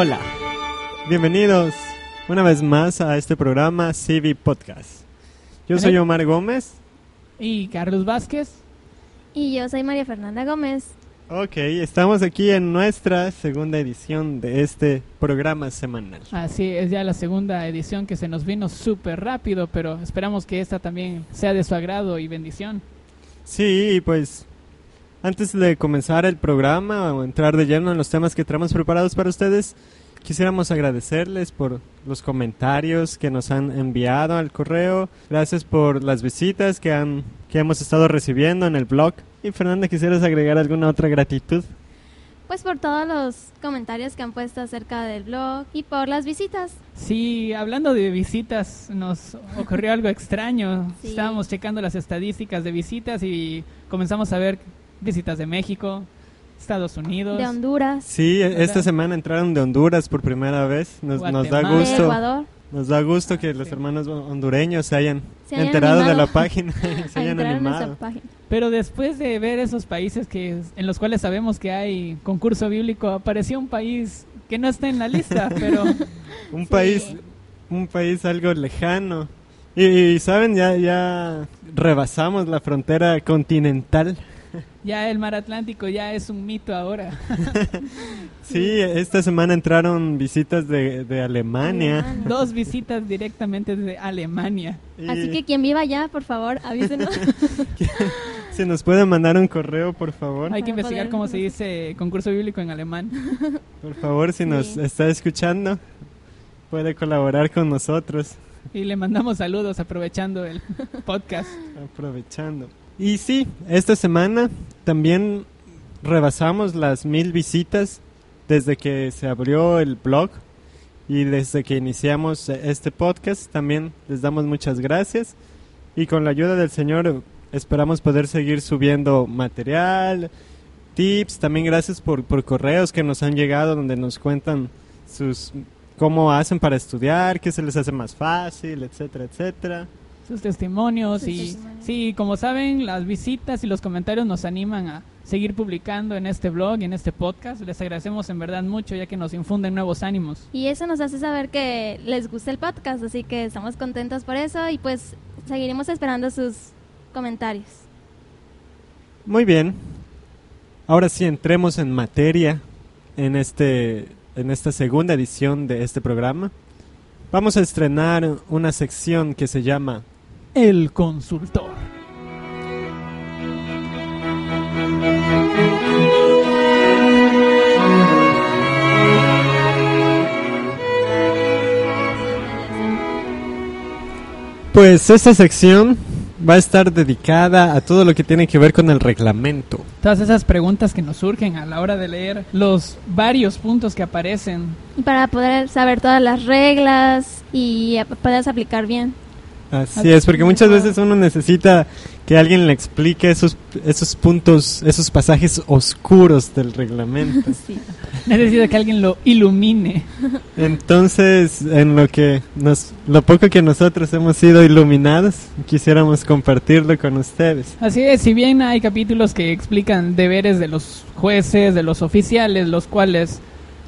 Hola, bienvenidos una vez más a este programa CV Podcast. Yo soy Omar Gómez. Y Carlos Vázquez. Y yo soy María Fernanda Gómez. Ok, estamos aquí en nuestra segunda edición de este programa semanal. Así es ya la segunda edición que se nos vino súper rápido, pero esperamos que esta también sea de su agrado y bendición. Sí, pues antes de comenzar el programa o entrar de lleno en los temas que traemos preparados para ustedes, quisiéramos agradecerles por los comentarios que nos han enviado al correo. Gracias por las visitas que, han, que hemos estado recibiendo en el blog. Y Fernanda, ¿quisieras agregar alguna otra gratitud? Pues por todos los comentarios que han puesto acerca del blog y por las visitas. Sí, hablando de visitas, nos ocurrió algo extraño. Sí. Estábamos checando las estadísticas de visitas y comenzamos a ver visitas de México, Estados Unidos. De Honduras, Sí, ¿Verdad? esta semana entraron de Honduras por primera vez. Nos, nos da gusto. Ecuador. Nos da gusto que los Sí. hermanos hondureños se hayan, Se hayan enterado de la página se a hayan animado. página. Pero después de ver esos países que en los cuales sabemos que hay concurso bíblico, apareció un país que no está en la lista, pero Un Sí. país, un país algo lejano. Y, y, saben, ya, ya rebasamos la frontera continental. Ya el mar Atlántico ya es un mito ahora. Sí, esta semana entraron visitas de, de Alemania. Alemania. Dos visitas directamente de Alemania. Y Así que quien viva allá, por favor, avísenos. si nos pueden mandar un correo, por favor. Hay que Para investigar poder- cómo se dice concurso bíblico en alemán. Por favor, si nos Sí. está escuchando, puede colaborar con nosotros. Y le mandamos saludos aprovechando el podcast. Aprovechando. Y sí, esta semana también rebasamos las mil visitas desde que se abrió el blog y desde que iniciamos este podcast. También les damos muchas gracias y con la ayuda del Señor esperamos poder seguir subiendo material, tips. También gracias por, por correos que nos han llegado donde nos cuentan sus cómo hacen para estudiar, qué se les hace más fácil, etcétera, etcétera. Sus testimonios Sus y testimonios. sí, como saben, las visitas y los comentarios nos animan a seguir publicando en este blog y en este podcast. Les agradecemos en verdad mucho ya que nos infunden nuevos ánimos. y eso nos hace saber que les gusta el podcast, así que estamos contentos por eso y pues seguiremos esperando sus comentarios. Muy bien. Ahora sí entremos en materia en este en esta segunda edición de este programa. Vamos a estrenar una sección que se llama El consultor. Pues esta sección va a estar dedicada a todo lo que tiene que ver con el reglamento. Todas esas preguntas que nos surgen a la hora de leer los varios puntos que aparecen. Y para poder saber todas las reglas y poderlas aplicar bien. Así es, porque muchas veces uno necesita que alguien le explique esos esos puntos, esos pasajes oscuros del reglamento. Sí. Necesito que alguien lo ilumine. Entonces, en lo que nos, lo poco que nosotros hemos sido iluminados, quisiéramos compartirlo con ustedes. Así es, si bien hay capítulos que explican deberes de los jueces, de los oficiales, los cuales,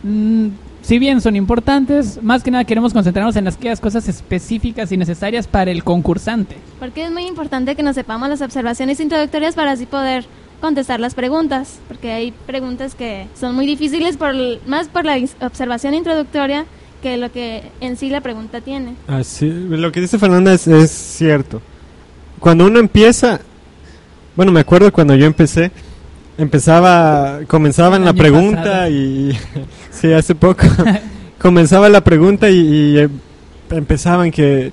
mm, si bien son importantes, más que nada queremos concentrarnos en aquellas cosas específicas y necesarias para el concursante. Porque es muy importante que nos sepamos las observaciones introductorias para así poder contestar las preguntas. Porque hay preguntas que son muy difíciles por más por la observación introductoria que lo que en sí la pregunta tiene. Así, lo que dice Fernanda es, es cierto. Cuando uno empieza, bueno, me acuerdo cuando yo empecé, empezaba, comenzaba en El la pregunta pasado. y, sí, hace poco, comenzaba la pregunta y, y, eh, empezaban que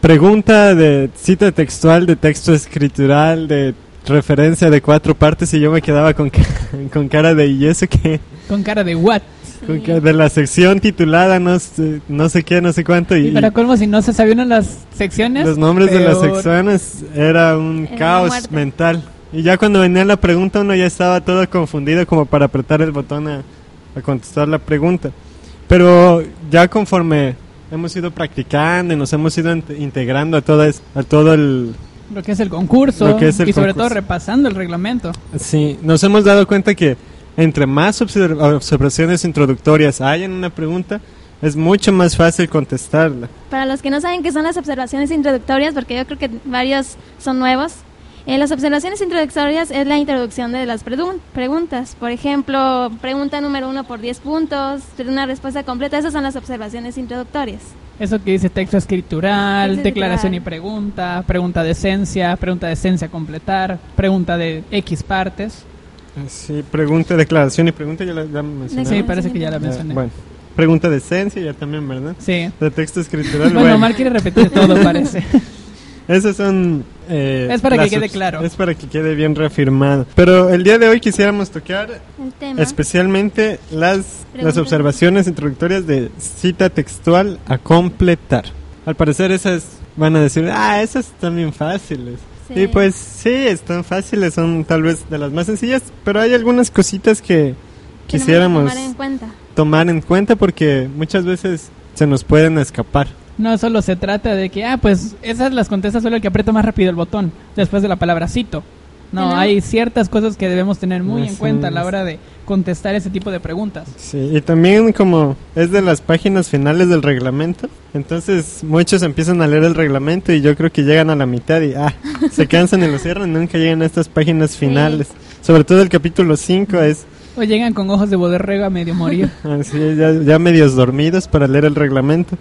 pregunta de cita textual, de texto escritural, de referencia de cuatro partes y yo me quedaba con, con cara de y eso que Con cara de what. de la sección titulada no sé, no sé qué, no sé cuánto y, Y para colmo, si no se sabían las secciones. los nombres de las peor. secciones era un Era caos mental. Y ya cuando venía la pregunta uno ya estaba todo confundido como para apretar el botón a, a contestar la pregunta. Pero ya conforme hemos ido practicando y nos hemos ido int- integrando a, toda es- a todo el... Lo que es el concurso. Lo que es el y sobre concurso. todo repasando el reglamento. Sí, nos hemos dado cuenta que entre más observ- observaciones introductorias hay en una pregunta, es mucho más fácil contestarla. Para los que no saben qué son las observaciones introductorias, porque yo creo que varios son nuevos, eh, las observaciones introductorias es la introducción de las pregun- preguntas. Por ejemplo, pregunta número uno por 10 puntos, una respuesta completa, esas son las observaciones introductorias. Eso que dice texto escritural, Texto declaración y pregunta, pregunta de esencia, pregunta de esencia completar, pregunta de X partes. Sí, pregunta, declaración y pregunta ya la ya mencioné. Sí, parece que ya la Ya, mencioné. bueno, pregunta de esencia ya también, ¿verdad? Sí. De texto escritural. Bueno, bueno. Omar quiere repetir todo, parece. Esas son... eh, Es para que quede claro. Es para que quede bien reafirmado. Pero el día de hoy quisiéramos tocar especialmente las, las observaciones introductorias de cita textual a completar. Al parecer esas van a decir, ah, esas están bien fáciles. Sí. Y pues sí, están fáciles, son tal vez de las más sencillas, pero hay algunas cositas que quisiéramos tomar en cuenta. tomar en cuenta porque muchas veces se nos pueden escapar. No solo se trata de que, ah, pues esas las contesta solo el que aprieta más rápido el botón después de la palabra cito. No, hay ciertas cosas que debemos tener muy en cuenta a la hora de contestar ese tipo de preguntas. Sí, y también como es de las páginas finales del reglamento, entonces muchos empiezan a leer el reglamento y yo creo que llegan a la mitad y ah, se cansan y lo cierran, nunca llegan a estas páginas finales. Sobre todo el capítulo 5 es O llegan con ojos de boderrego a medio morir. así, ya, ya medios dormidos para leer el reglamento.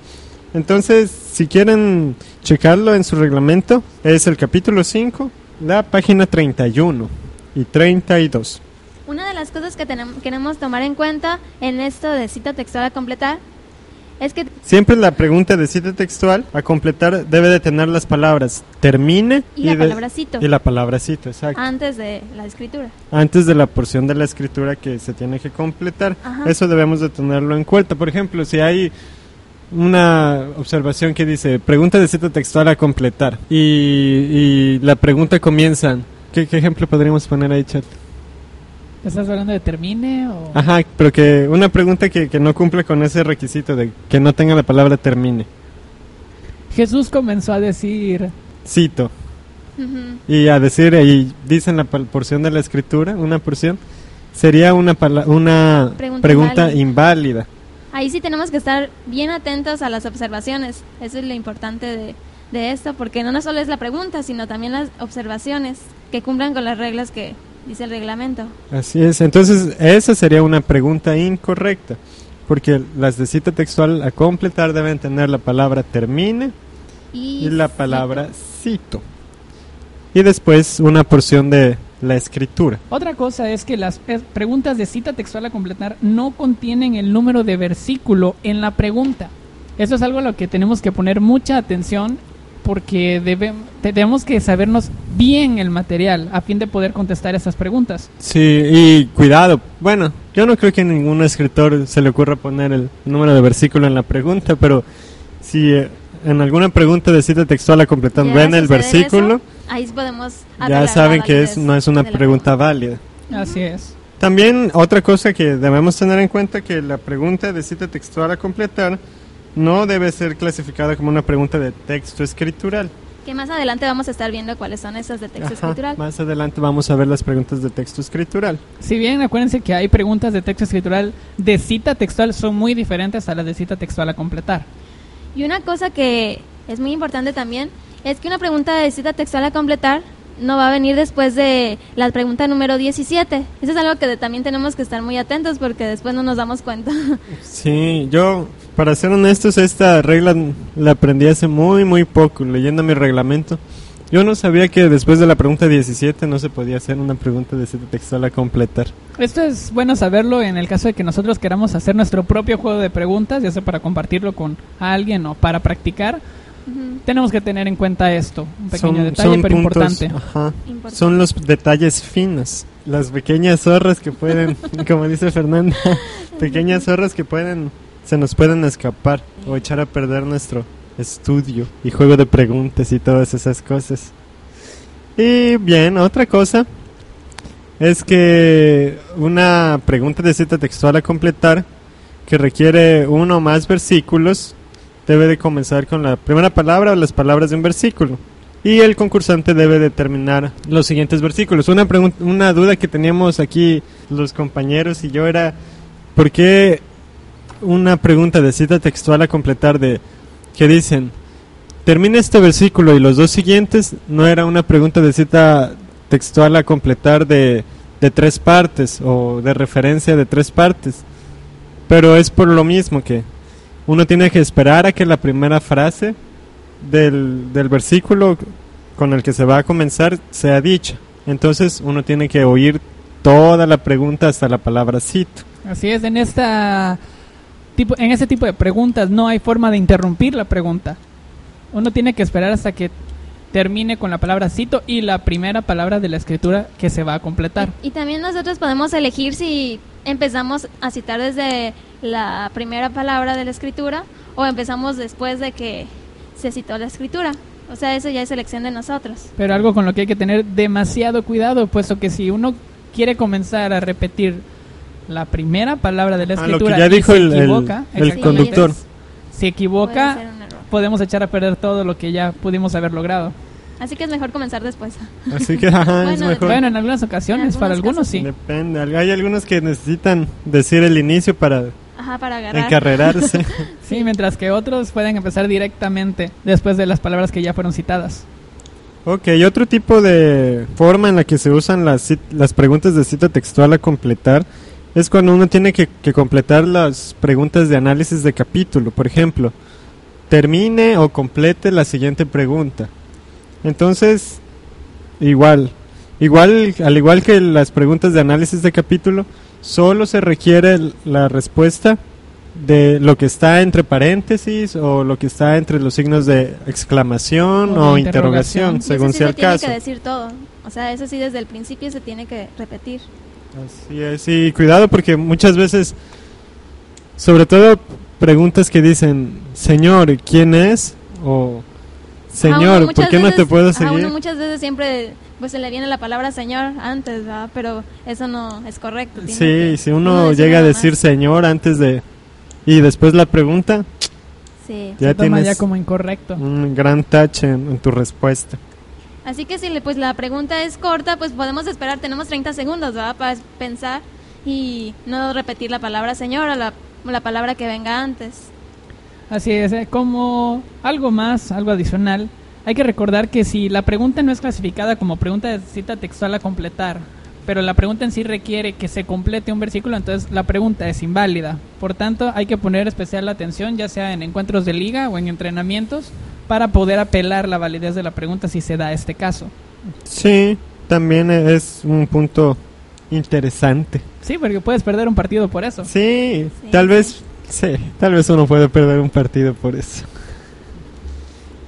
Entonces, si quieren checarlo en su reglamento, es el capítulo 5, la página 31 y 32. Una de las cosas que tenemos, queremos tomar en cuenta en esto de cita textual a completar es que Siempre la pregunta de cita textual a completar debe de tener las palabras termine y la de- palabra cito y la palabra cito, exacto. antes de la escritura. Antes de la porción de la escritura que se tiene que completar. Ajá. Eso debemos de tenerlo en cuenta. Por ejemplo, si hay una observación que dice pregunta de cita textual a completar y, y la pregunta comienza, ¿qué, qué ejemplo podríamos poner ahí, chat? ¿Estás hablando de termine o...? Ajá, pero que una pregunta que, que no cumple con ese requisito de que no tenga la palabra termine. Jesús comenzó a decir... Cito. Y a decir y dicen la pal- porción de la escritura una porción sería una pala- una Pregunta pregunta, inválida. inválida Ahí sí tenemos que estar bien atentos a las observaciones. Eso es lo importante de, de esto, porque no, no solo es la pregunta, sino también las observaciones que cumplan con las reglas que dice el reglamento. así es entonces esa sería una pregunta incorrecta porque las de cita textual a completar deben tener la palabra termine Y, y la palabra cito y después una porción de la escritura Otra cosa es que las eh, preguntas de cita textual a completar no contienen el número de versículo en la pregunta. Eso es algo a lo que tenemos que poner mucha atención porque debe- tenemos que sabernos bien el material a fin de poder contestar esas preguntas. Sí, y cuidado. Bueno, yo no creo que a ningún escritor se le ocurra poner el número de versículo en la pregunta, pero si eh, en alguna pregunta de cita textual a completar ven el versículo, eso, ahí podemos ya saben que es, no es una pregunta válida. Así es. También otra cosa que debemos tener en cuenta que la pregunta de cita textual a completar no debe ser clasificada como una pregunta de texto escritural. Que más adelante vamos a estar viendo cuáles son esas de texto Ajá, escritural. Más adelante vamos a ver las preguntas de texto escritural. Si bien acuérdense que hay preguntas de texto escritural de cita textual son muy diferentes a las de cita textual a completar. Y una cosa que es muy importante también es que una pregunta de cita textual a completar no va a venir después de la pregunta número 17. Eso es algo que de- también tenemos que estar muy atentos porque después no nos damos cuenta. Sí, yo, para ser honestos, esta regla la aprendí hace muy, muy poco, leyendo mi reglamento. Yo no sabía que después de la pregunta 17 no se podía hacer una pregunta de cita textual a completar. Esto es bueno saberlo en el caso de que nosotros queramos hacer nuestro propio juego de preguntas, ya sea para compartirlo con alguien o para practicar. Tenemos que tener en cuenta esto, un pequeño Son- detalle son pero puntos, importante. ajá, Importante. son los detalles finos, las pequeñas zorras que pueden, como dice Fernanda, pequeñas zorras que pueden, se nos pueden escapar o echar a perder nuestro estudio y juego de preguntas y todas esas cosas. Y bien, otra cosa es que una pregunta de cita textual a completar que requiere uno o más versículos debe de comenzar con la primera palabra o las palabras de un versículo. y el concursante debe determinar los siguientes versículos. Una, duda que teníamos aquí los compañeros y yo era, ¿por qué una pregunta de cita textual a completar de que dicen, termina este versículo y los dos siguientes, no era una pregunta de cita textual a completar de, de tres partes o de referencia de tres partes? Pero es por lo mismo que uno tiene que esperar a que la primera frase del, del versículo con el que se va a comenzar sea dicha. Entonces uno tiene que oír toda la pregunta hasta la palabra cito. Así es, en esta tipo, en este tipo de preguntas no hay forma de interrumpir la pregunta. Uno tiene que esperar hasta que termine con la palabra cito y la primera palabra de la escritura que se va a completar. Y, y también nosotros podemos elegir si empezamos a citar desde la primera palabra de la escritura o empezamos después de que se citó la escritura. O sea, eso ya es elección de nosotros. Pero algo con lo que hay que tener demasiado cuidado, puesto que si uno quiere comenzar a repetir la primera palabra de la Ah, lo escritura que ya dijo se el- el- equivoca, el exactamente, conductor. Puede equivoca, podemos echar a perder todo lo que ya pudimos haber logrado. Así que es mejor comenzar después. Así que ajá, es Bueno, mejor. Bueno, en algunas ocasiones, En para algunos algunos sí. Depende. Hay algunos que necesitan decir el inicio para Ajá, para agarrar. encarrerarse. Sí, mientras que otros pueden empezar directamente después de las palabras que ya fueron citadas. ok, y otro tipo de forma en la que se usan las, cit- las preguntas de cita textual a completar es cuando uno tiene que, que completar las preguntas de análisis de capítulo. Por ejemplo, termine o complete la siguiente pregunta. Entonces, igual, igual, al igual que las preguntas de análisis de capítulo, solo se requiere la respuesta de lo que está entre paréntesis o lo que está entre los signos de exclamación O o, de interrogación, interrogación. Eso según sí sea se el tiene caso. que decir todo. O sea, eso sí desde el principio se tiene que repetir. Así es, y cuidado porque muchas veces, sobre todo preguntas que dicen, Señor, ¿quién es? O Señor, ¿por qué no te veces- puedo A seguir? uno muchas veces siempre pues se le viene la palabra Señor antes, ¿verdad? Pero eso no es correcto. Sí, que si uno llega a decir más. Señor antes de... Y después la pregunta, Sí. ya Se toma tienes ya como incorrecto. un gran tache en, en tu respuesta. Así que si le, pues la pregunta es corta, pues podemos esperar, tenemos 30 segundos, ¿verdad? Para pensar y no repetir la palabra Señor o la, la palabra que venga antes. Así es, eh, como algo más, algo adicional, hay que recordar que si la pregunta no es clasificada como pregunta de cita textual a completar, pero la pregunta en sí requiere que se complete un versículo, entonces la pregunta es inválida. Por tanto, hay que poner especial atención, ya sea en encuentros de liga o en entrenamientos, para poder apelar la validez de la pregunta si se da este caso. Sí, también es un punto interesante. Sí, porque puedes perder un partido por eso. Sí, Sí. tal vez, sí, tal vez uno puede perder un partido por eso.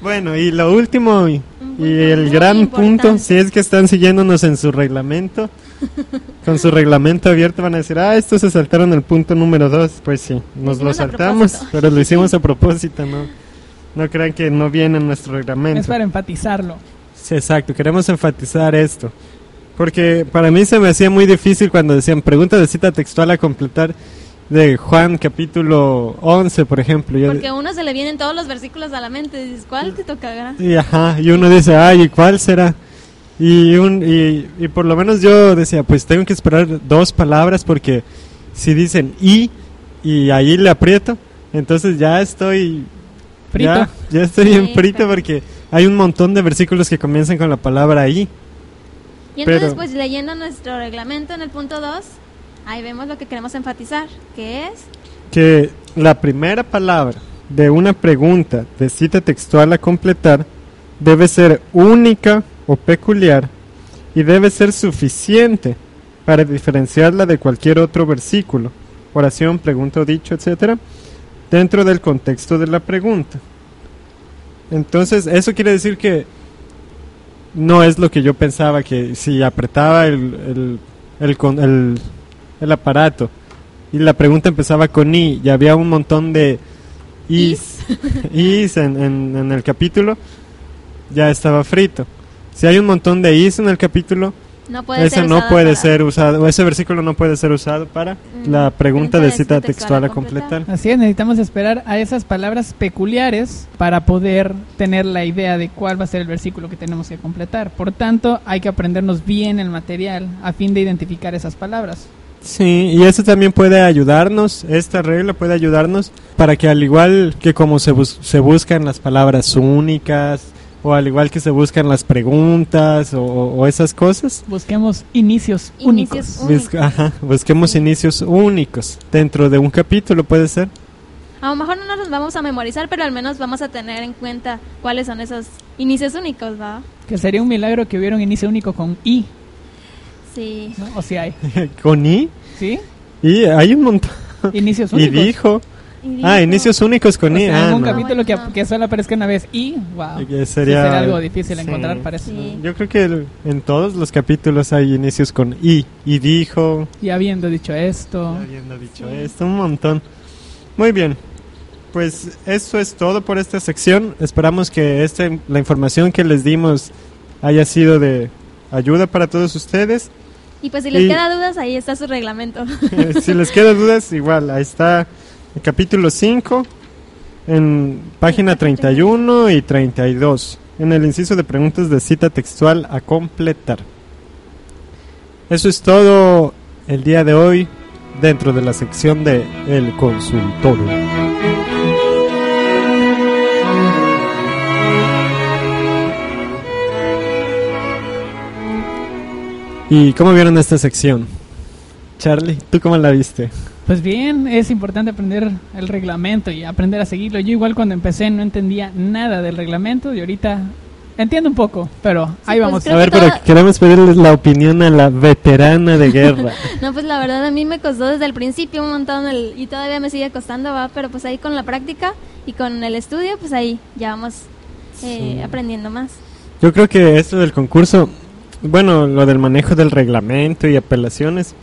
Bueno, y lo último y, y el gran importante. punto, si es que están siguiéndonos en su reglamento, con su reglamento abierto van a decir, ah, estos se saltaron el punto número dos. Pues sí, nos lo saltamos, pero lo hicimos a propósito, ¿no? No crean que no viene en nuestro reglamento. Es para enfatizarlo. Sí, exacto, queremos enfatizar esto. Porque para mí se me hacía muy difícil cuando decían pregunta de cita textual a completar de Juan capítulo 11, por ejemplo. Yo- Porque a uno se le vienen todos los versículos a la mente y dices, ¿cuál te tocará? y, ajá, y uno dice, ay, ¿y cuál será? Y, un, y, y por lo menos yo decía, pues tengo que esperar dos palabras porque si dicen y y ahí le aprieto, entonces ya estoy Frito. Ya, ya estoy Sí, en frito pero- porque hay un montón de versículos que comienzan con la palabra ahí. Y entonces, Pero- pues leyendo nuestro reglamento en el punto 2, ahí vemos lo que queremos enfatizar, que es que la primera palabra de una pregunta de cita textual a completar debe ser única o peculiar y debe ser suficiente para diferenciarla de cualquier otro versículo, oración, pregunta o dicho, etcétera, dentro del contexto de la pregunta. Entonces, eso quiere decir que no es lo que yo pensaba que si apretaba el, el, el, el aparato y la pregunta empezaba con i y había un montón de is, is en, en- en el capítulo, ya estaba frito. Si hay un montón de is en el capítulo, No puede ese ser no puede para- ser usado, o ese versículo no puede ser usado para Mm, la pregunta de cita textual a textual a completar. completar. Así es, necesitamos esperar a esas palabras peculiares para poder tener la idea de cuál va a ser el versículo que tenemos que completar. Por tanto, hay que aprendernos bien el material a fin de identificar esas palabras. Sí, y eso también puede ayudarnos, esta regla puede ayudarnos para que al igual que como se, bus- se buscan las palabras únicas, o al igual que se buscan las preguntas, o, o esas cosas, Busquemos inicios, Inicios únicos. ajá, busquemos inicios únicos dentro de un capítulo, puede ser. A lo mejor no nos los vamos a memorizar, pero al menos vamos a tener en cuenta cuáles son esos inicios únicos, ¿va? Que sería un milagro que hubiera un inicio único con I, Sí. ¿no? O si hay. Con I, ¿Sí? y hay un montón. Inicios Y únicos. dijo, Y ah, dijo- inicios únicos con O I, sea, ah, algún no. capítulo que, solo aparezca una vez I, wow. Sí, sería, algo difícil sí. encontrar, parece. Sí. Yo creo que el- en todos los capítulos hay inicios con I, y dijo, Y habiendo dicho esto, Habiendo dicho Sí. esto, un montón. Muy bien. Pues eso es todo por esta sección. Esperamos que esta, la información que les dimos haya sido de ayuda para todos ustedes. Y pues si les Y- queda dudas, ahí está su reglamento. si les quedan dudas, igual, ahí está el capítulo 5, en página 31 y 32, en el inciso de preguntas de cita textual a completar. Eso es todo el día de hoy dentro de la sección de El Consultorio. ¿Y cómo vieron esta sección? Charlie, ¿tú cómo la viste? Pues bien, es importante aprender el reglamento y aprender a seguirlo. Yo igual cuando empecé no entendía nada del reglamento y ahorita entiendo un poco, pero ahí pues vamos. creo A ver, que pero toda- queremos pedirles la opinión a la veterana de guerra. No, pues la verdad a mí me costó desde el principio un montón el- y todavía me sigue costando, va, pero pues ahí con la práctica y con el estudio, pues ahí ya vamos eh, Sí. aprendiendo más. Yo creo que esto del concurso, bueno, lo del manejo del reglamento y apelaciones,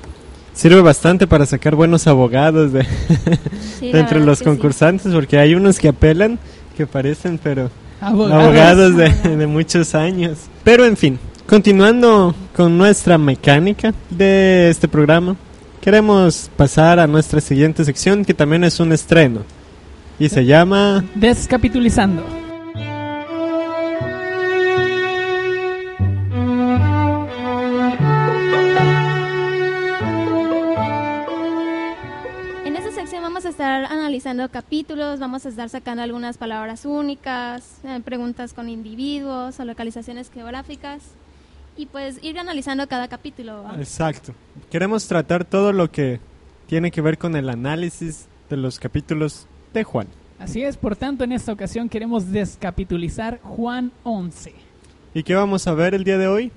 sirve bastante para sacar buenos abogados de, Sí, de la entre los que sí. concursantes, porque hay unos que apelan que parecen, pero Abogados. abogados de, Abogados. de muchos años. Pero en fin, continuando con nuestra mecánica de este programa, queremos pasar a nuestra siguiente sección que también es un estreno y se llama Descapitulizando. Estar analizando capítulos, vamos a estar sacando algunas palabras únicas, eh, preguntas con individuos o localizaciones geográficas y pues ir analizando cada capítulo. ¿va? Exacto. Queremos tratar todo lo que tiene que ver con el análisis de los capítulos de Juan. Así es, por tanto, en esta ocasión queremos descapitulizar Juan 11. ¿Y qué vamos a ver el día de hoy?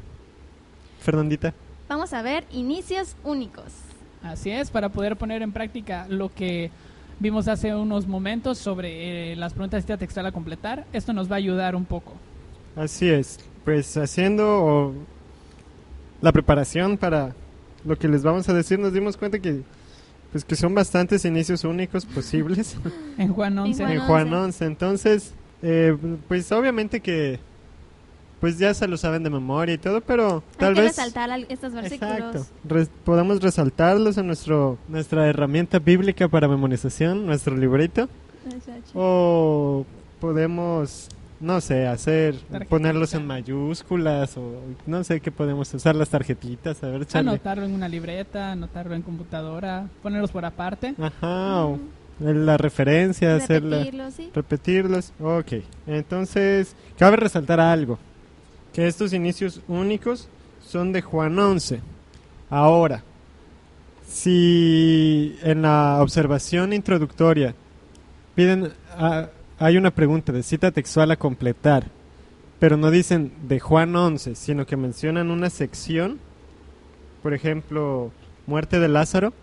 Fernandita. Vamos a ver inicios únicos. Así es, para poder poner en práctica lo que vimos hace unos momentos sobre eh, las preguntas de textual a completar. Esto nos va a ayudar un poco. Así es. Pues haciendo o, la preparación para lo que les vamos a decir, nos dimos cuenta que pues que son bastantes inicios únicos posibles En Juan 11. Juan en Juan 11. 11. Entonces, eh, pues obviamente que pues ya se lo saben de memoria y todo, pero tal Hay que vez resaltar al- estos versículos. Exacto. Res- podemos resaltarlos en nuestro nuestra herramienta bíblica para memorización, nuestro librito, o podemos no sé, hacer Tarjetita. ponerlos en mayúsculas o no sé qué podemos usar las tarjetitas, a ver, Charlie. Anotarlo en una libreta, anotarlo en computadora, ponerlos por aparte. Ajá, o la referencia, hacerla Repetirlo, sí. repetirlos. Ok, entonces cabe resaltar algo, que estos inicios únicos son de Juan 11. Ahora, si en la observación introductoria piden, ah, hay una pregunta de cita textual a completar, pero no dicen de Juan 11, sino que mencionan una sección, por ejemplo, muerte de Lázaro,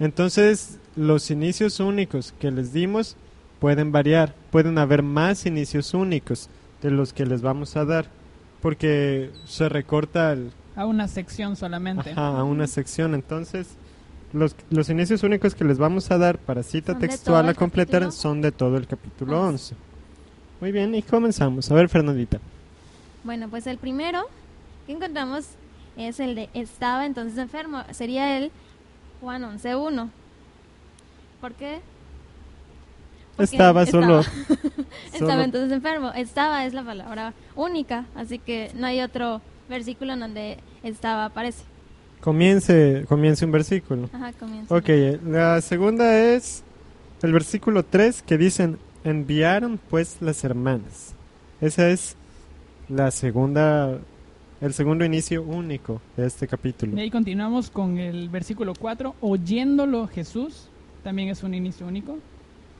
entonces los inicios únicos que les dimos pueden variar, pueden haber más inicios únicos de los que les vamos a dar, porque se recorta el, A una sección solamente. ajá, a una sección, entonces los, los inicios únicos que les vamos a dar para cita textual a completar capítulo. son de todo el capítulo Once. 11. Muy bien, y comenzamos. A ver, Fernandita. Bueno, pues el primero que encontramos es el de estaba entonces enfermo. Sería el Juan 11.1. ¿Por qué? Estaba solo. estaba solo- entonces enfermo. Estaba es la palabra única, así que no hay otro versículo en donde estaba aparece. Comience, comience un versículo. Ajá, comienza. Ok, la segunda es el versículo 3 que dicen, enviaron pues las hermanas. Esa es la segunda, el segundo inicio único de este capítulo. Y ahí continuamos con el versículo 4, oyéndolo Jesús, también es un inicio único.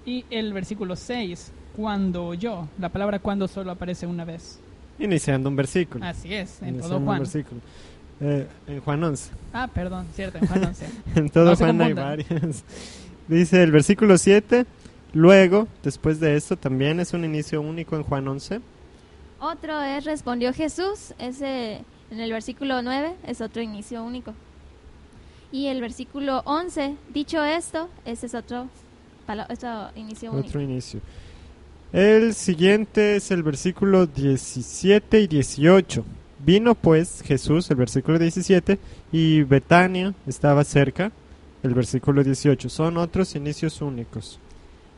Y el versículo 6, cuando oyó, la palabra cuando solo aparece una vez. Iniciando un versículo. Así es, en Iniciando todo un Juan. versículo. Eh, en Juan 11. Ah, perdón, cierto, en Juan 11. En todo No Juan hay varias. Dice el versículo 7, luego, después de esto, también es un inicio único en Juan 11. Otro es respondió Jesús, ese en el versículo 9 es otro inicio único. Y el versículo 11, dicho esto, ese es otro, otro inicio único. Otro inicio. El siguiente es el versículo 17 y 18. Vino pues Jesús, el versículo 17, y Betania estaba cerca, el versículo 18. Son otros inicios únicos.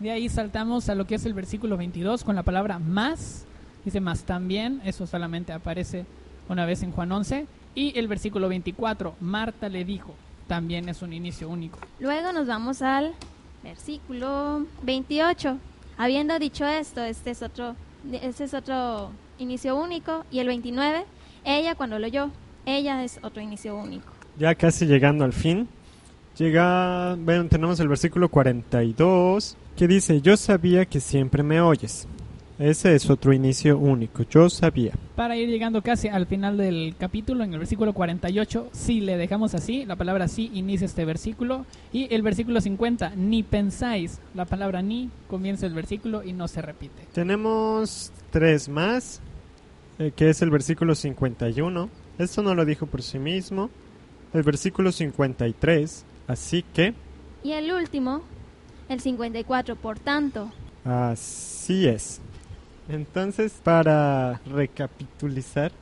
De ahí saltamos a lo que es el versículo 22 con la palabra más. Dice más también, eso solamente aparece una vez en Juan 11. Y el versículo 24, Marta le dijo, también es un inicio único. Luego nos vamos al versículo 28. Habiendo dicho esto, este es otro, este es otro inicio único. Y el 29, ella cuando lo oyó, ella es otro inicio único. Ya casi llegando al fin. Llega, bueno, tenemos el versículo 42 que dice, yo sabía que siempre me oyes. Ese es otro inicio único, yo sabía. Para ir llegando casi al final del capítulo, en el versículo 48, si le dejamos así, la palabra sí inicia este versículo. Y el versículo 50, ni pensáis, la palabra ni comienza el versículo y no se repite. Tenemos tres más, eh, que es el versículo 51. Esto no lo dijo por sí mismo. El versículo 53, así que, Y el último, el 54, por tanto. así es. Entonces, para recapitulizar,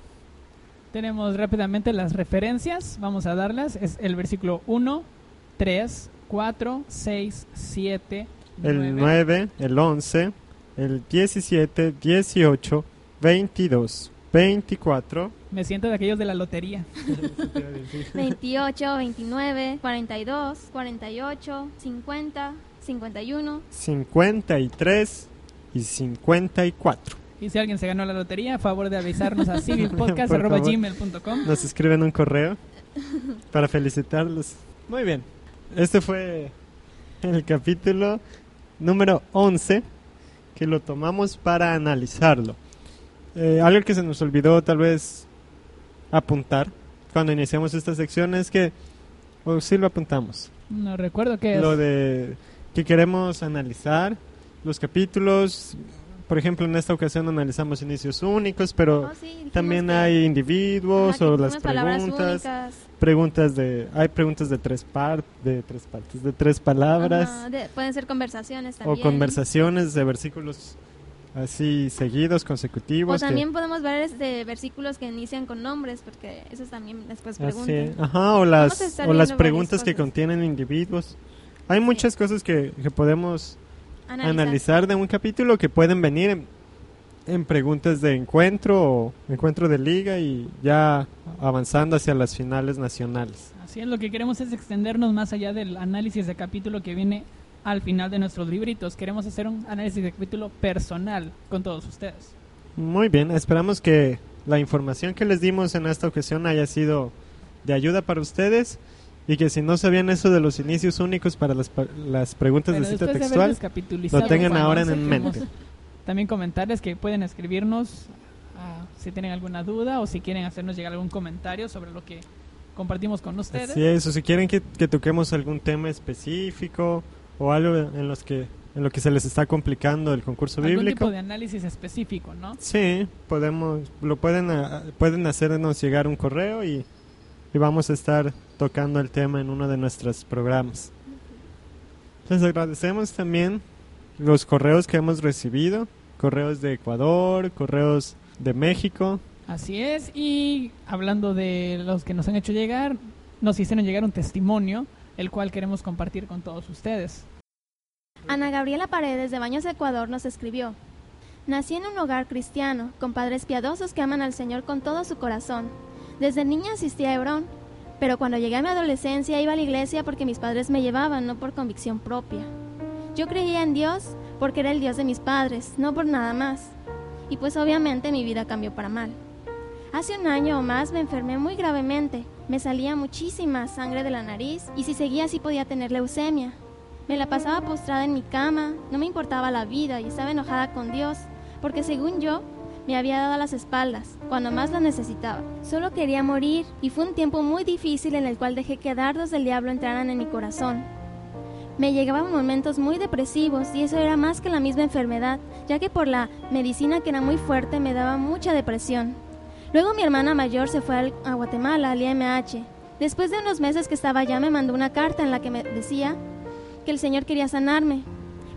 Tenemos rápidamente las referencias, vamos a darlas. Es el versículo 1, 3, 4, 6, 7, el 9, el 11, el 17, 18, 22, 24. Me siento de aquellos de la lotería. 28, 29, 42, 48, 50, 51. 53 y 54. Y si alguien se ganó la lotería, a favor de avisarnos a civilpodcast.gmail.com. Nos escriben un correo para felicitarlos. Muy bien. Este fue el capítulo número 11 que lo tomamos para analizarlo. Eh, algo que se nos olvidó tal vez apuntar cuando iniciamos esta sección es que, o sí lo apuntamos, No recuerdo qué es. lo de que queremos analizar los capítulos. Por ejemplo, en esta ocasión analizamos inicios únicos, pero Oh, sí, también hay individuos ajá, o las preguntas, preguntas de, hay preguntas de tres par, de tres partes, de tres palabras Ajá, de- pueden ser conversaciones o también. conversaciones de versículos así seguidos, consecutivos. O que- también podemos ver este, versículos que inician con nombres, porque esos también después preguntan. ajá, o las o las preguntas que contienen individuos. Hay muchas cosas que, que podemos Analizar. analizar de un capítulo que pueden venir en, en preguntas de encuentro o encuentro de liga y ya avanzando hacia las finales nacionales. Así es, lo que queremos es extendernos más allá del análisis de capítulo que viene al final de nuestros libritos. Queremos hacer un análisis de capítulo personal con todos ustedes. Muy bien, esperamos que la información que les dimos en esta ocasión haya sido de ayuda para ustedes y que si no sabían eso de los inicios únicos para las, pa- las preguntas Pero de cita de textual, lo tengan ahora 11, en mente. También comentarles que pueden escribirnos ah, si tienen alguna duda o si quieren hacernos llegar algún comentario sobre lo que compartimos con ustedes. Así es, o si quieren que, que toquemos algún tema específico o algo en los que en lo que se les está complicando el concurso algún bíblico. tipo de análisis específico, ¿no? Sí, podemos, lo pueden, ah, pueden hacernos llegar un correo y, y vamos a estar tocando el tema en uno de nuestros programas. Les agradecemos también los correos que hemos recibido, correos de Ecuador, correos de México, Así es, y hablando de los que nos han hecho llegar, nos hicieron llegar un testimonio, el cual queremos compartir con todos ustedes. Ana Gabriela Paredes de Baños Ecuador nos escribió, Nací en un hogar cristiano, con padres piadosos que aman al Señor con todo su corazón. Desde niña asistí a Hebrón, pero cuando llegué a mi adolescencia iba a la iglesia porque mis padres me llevaban, no por convicción propia. Yo creía en Dios porque era el Dios de mis padres, no por nada más. Y pues obviamente mi vida cambió para mal. Hace un año o más me enfermé muy gravemente, me salía muchísima sangre de la nariz y si seguía así podía tener leucemia. Me la pasaba postrada en mi cama, no me importaba la vida y estaba enojada con Dios, porque según yo, me había dado las espaldas cuando más la necesitaba. Solo quería morir y fue un tiempo muy difícil en el cual dejé que dardos del diablo entraran en mi corazón. Me llegaban momentos muy depresivos y eso era más que la misma enfermedad, ya que por la medicina que era muy fuerte me daba mucha depresión. Luego mi hermana mayor se fue a Guatemala, al IMH. Después de unos meses que estaba allá me mandó una carta en la que me decía que el Señor quería sanarme,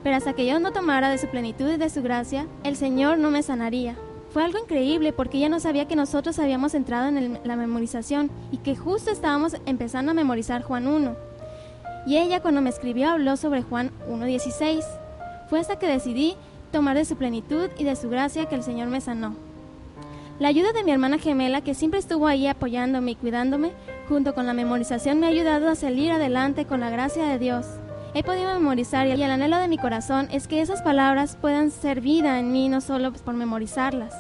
pero hasta que yo no tomara de su plenitud y de su gracia, el Señor no me sanaría. Fue algo increíble porque ella no sabía que nosotros habíamos entrado en la memorización y que justo estábamos empezando a memorizar Juan 1. Y ella cuando me escribió habló sobre Juan 1.16. Fue hasta que decidí tomar de su plenitud y de su gracia que el Señor me sanó. La ayuda de mi hermana gemela, que siempre estuvo ahí apoyándome y cuidándome, junto con la memorización, me ha ayudado a salir adelante con la gracia de Dios. He podido memorizar y el anhelo de mi corazón es que esas palabras puedan ser vida en mí, no solo por memorizarlas.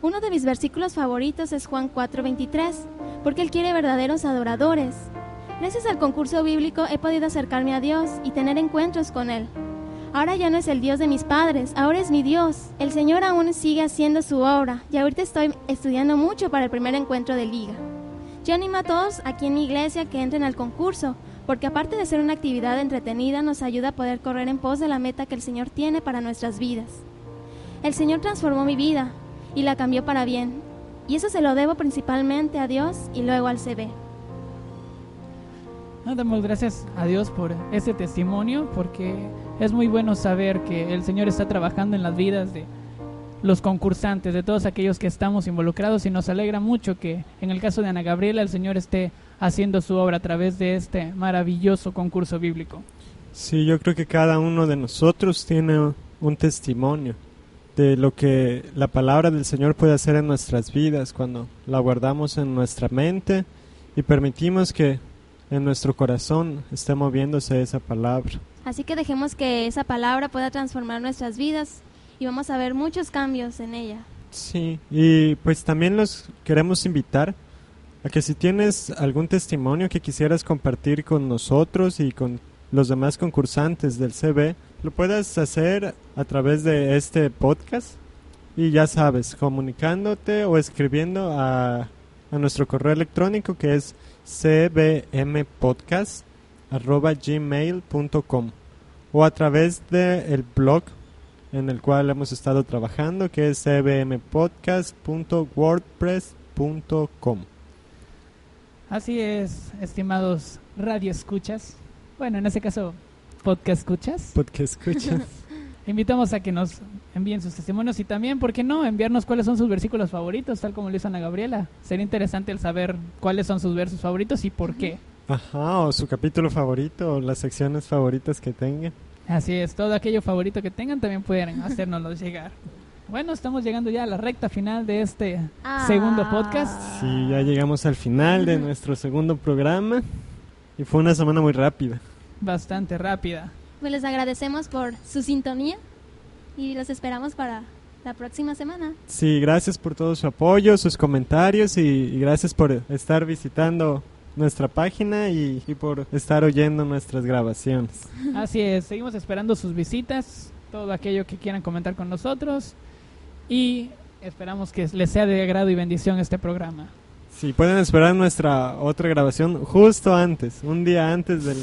Uno de mis versículos favoritos es Juan 4:23, porque Él quiere verdaderos adoradores. Gracias al concurso bíblico he podido acercarme a Dios y tener encuentros con Él. Ahora ya no es el Dios de mis padres, ahora es mi Dios. El Señor aún sigue haciendo su obra y ahorita estoy estudiando mucho para el primer encuentro de liga. Yo animo a todos aquí en mi iglesia que entren al concurso, porque aparte de ser una actividad entretenida, nos ayuda a poder correr en pos de la meta que el Señor tiene para nuestras vidas. El Señor transformó mi vida y la cambió para bien, y eso se lo debo principalmente a Dios y luego al CB. damos gracias a Dios por ese testimonio, porque es muy bueno saber que el Señor está trabajando en las vidas de los concursantes, de todos aquellos que estamos involucrados y nos alegra mucho que en el caso de Ana Gabriela el Señor esté haciendo su obra a través de este maravilloso concurso bíblico. Sí, yo creo que cada uno de nosotros tiene un testimonio de lo que la palabra del Señor puede hacer en nuestras vidas cuando la guardamos en nuestra mente y permitimos que en nuestro corazón esté moviéndose esa palabra. Así que dejemos que esa palabra pueda transformar nuestras vidas y vamos a ver muchos cambios en ella. Sí, y pues también los queremos invitar a que si tienes algún testimonio que quisieras compartir con nosotros y con los demás concursantes del CB, lo puedas hacer a través de este podcast. Y ya sabes, comunicándote o escribiendo a, a nuestro correo electrónico que es cbmpodcast arroba gmail.com o a través del el blog en el cual hemos estado trabajando que es cbmpodcast.wordpress.com Así es, estimados radio escuchas. Bueno, en ese caso, podcast escuchas. Podcast escuchas. Invitamos a que nos envíen sus testimonios y también, ¿por qué no?, enviarnos cuáles son sus versículos favoritos, tal como lo hizo Ana Gabriela. Sería interesante el saber cuáles son sus versos favoritos y por qué. Ajá, o su capítulo favorito, o las secciones favoritas que tengan. Así es, todo aquello favorito que tengan también pueden hacérnoslo llegar. Bueno, estamos llegando ya a la recta final de este Ah. segundo podcast. Sí, ya llegamos al final de nuestro segundo programa y fue una semana muy rápida. Bastante rápida. Pues les agradecemos por su sintonía y los esperamos para la próxima semana. Sí, gracias por todo su apoyo, sus comentarios y, y gracias por estar visitando nuestra página y, y por estar oyendo nuestras grabaciones. Así es, seguimos esperando sus visitas, todo aquello que quieran comentar con nosotros y esperamos que les sea de agrado y bendición este programa. Sí, pueden esperar nuestra otra grabación justo antes, un día antes del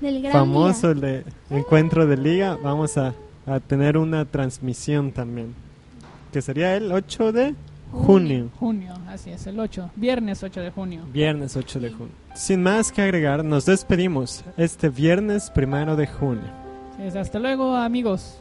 Del gran famoso día. de encuentro de liga. Vamos a, a tener una transmisión también, que sería el 8 de junio. Junio, así es, el 8, viernes 8 de junio. Viernes 8 de junio. Sin más que agregar, nos despedimos este viernes primero de junio. Es, hasta luego amigos.